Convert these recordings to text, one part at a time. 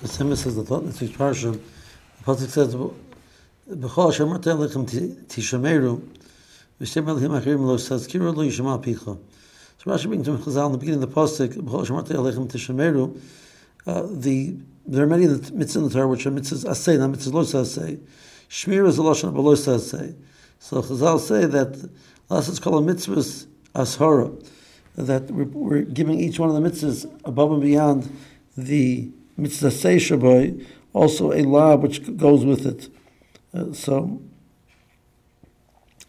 So Sfas Emes says the thought this parsha, the pasuk says, "B'chol asher marteh lechem tishameru, v'shem elohim achirim lo tazkiru lo yishma picha." So Rashi brings from Chazal in the beginning of the pasuk, "B'chol asher marteh lechem tishameru." Uh, the there are many mitzvahs in the Torah which are mitzvahs asay, not mitzvahs lo asay. Shmir is a lashon of lo asay. So Chazal say that last is called a mitzvahs ashara, that we're, we're giving each one of the mitzvahs above and beyond the mitzvah shaboy, also a law which goes with it. Uh, so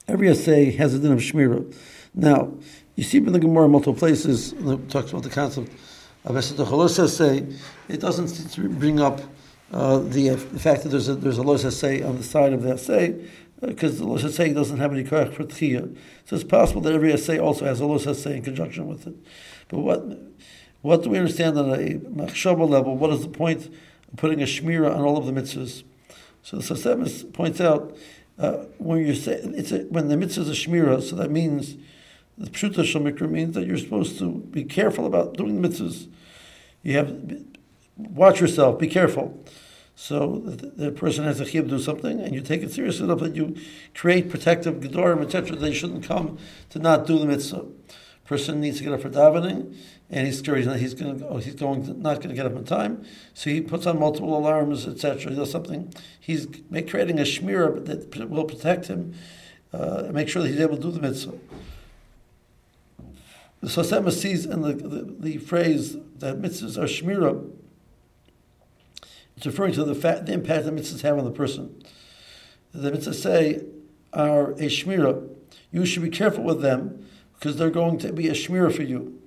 every essay has a din of shmira. Now, you see in the Gemara multiple places, it talks about the concept of Esed essay. It doesn't bring up uh, the, uh, the, fact that there's a, there's a los essay on the side of the essay, because uh, the los essay doesn't have any korach for tchiyah. So it's possible that every essay also has a los essay in conjunction with it. But what what do we understand on a machshava level? What is the point of putting a shmira on all of the mitzvahs? So the Sfas Emes points out uh, when you say it's a, when the mitzvah is a so that means the pshuta shemikra means that you're supposed to be careful about doing the mitzvahs. You have watch yourself, be careful. So the, the person has a chiyuv do something, and you take it seriously enough that you create protective gedorim, etc. They shouldn't come to not do the mitzvah. Person needs to get up for davening and he's scared he's going to, oh, he's going to, not going to get up in time, so he puts on multiple alarms, etc. He does something. He's make, creating a shmira that will protect him, uh, make sure that he's able to do the mitzvah. The Sfas Emes sees in the, the, the, phrase that mitzvahs are shmira, it's referring to the, fact, the impact that mitzvahs have on the person. The mitzvahs say are a shmira. You should be careful with them because they're going to be a shmira for you.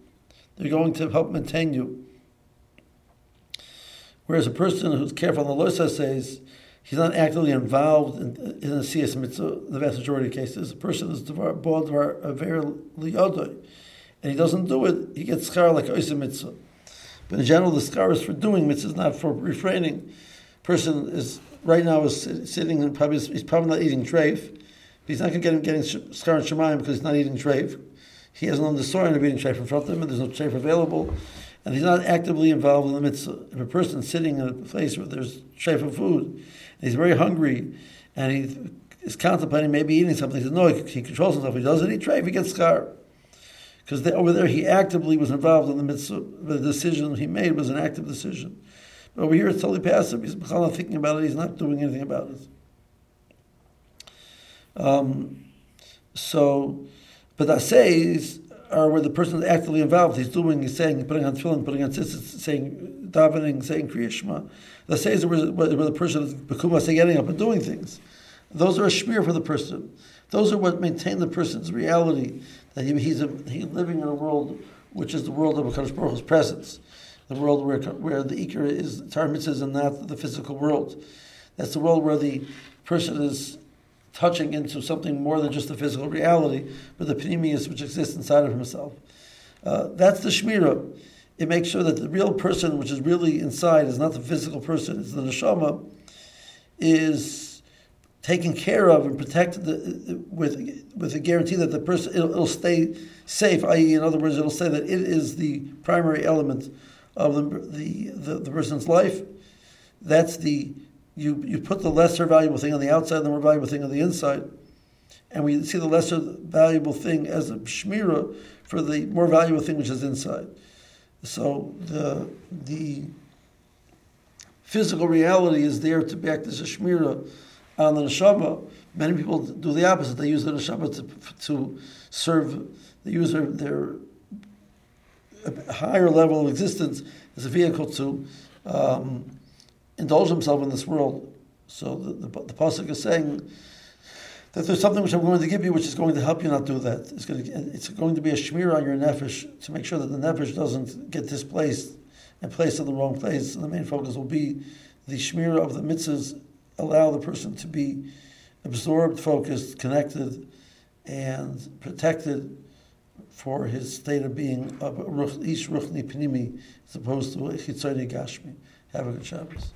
They're going to help maintain you. Whereas a person who's careful on the Losa says he's not actively involved in, in a CS mitzvah, the vast majority of cases. A person is bald a very liyodoi, and he doesn't do it, he gets scar like a mitzvah. But in general, the scar is for doing mitzvahs, not for refraining. Person is right now is sitting and probably he's probably not eating treif. He's not going to get him getting scar and shemayim because he's not eating treif he has no understanding of eating treif in front of him, and there's no treif available, and he's not actively involved in the mitzvah. If a person sitting in a place where there's of food, and he's very hungry, and he is contemplating maybe eating something, he says, no, he, controls himself. He doesn't eat treif, he gets scar. Because over there, he actively was involved in the mitzvah. The decision he made was an active decision. But over here, it's totally passive. He's not thinking about it. He's not doing anything about it. Um, so but assays are where the person is actively involved. He's doing, he's saying, putting on tefillin, putting on tzitzit, saying davening, saying kriya shema. The assays are where, where, the person is bekumasa getting up and doing things. Those are a shmir for the person. Those are what maintain the person's reality that he, he's, a, living in a world which is the world of Hakadosh Baruch Hu's presence, the world where where the ikar is Torah mitzvahs and not the physical world. That's the world where the person is touching into something more than just the physical reality, but the pnimius which exists inside of himself. Uh, that's the shmira. It makes sure that the real person, which is really inside, is not the physical person, it's the neshama, is taken care of and protected the, with with a guarantee that the person it'll, it'll stay safe. I.e., in other words, it'll say that it is the primary element of the the, the, the person's life. That's the you, you put the lesser valuable thing on the outside, and the more valuable thing on the inside. And we see the lesser valuable thing as a shmira for the more valuable thing which is inside. So the the physical reality is there to act as a shmira on the neshama. Many people do the opposite. They use the neshama to, to serve the user their higher level of existence as a vehicle to um, indulge himself in this world. So the, the, the Pasuk is saying that there's something which I'm going to give you which is going to help you not do that. It's going to, it's going to be a shmir on your nefesh to make sure that the nefesh doesn't get displaced and placed in the wrong place. And the main focus will be the shmir of the mitzvahs, allow the person to be absorbed, focused, connected, and protected for his state of being of ish ruchni pnimi as opposed to chitzoni gashmi. Have a good Shabbos.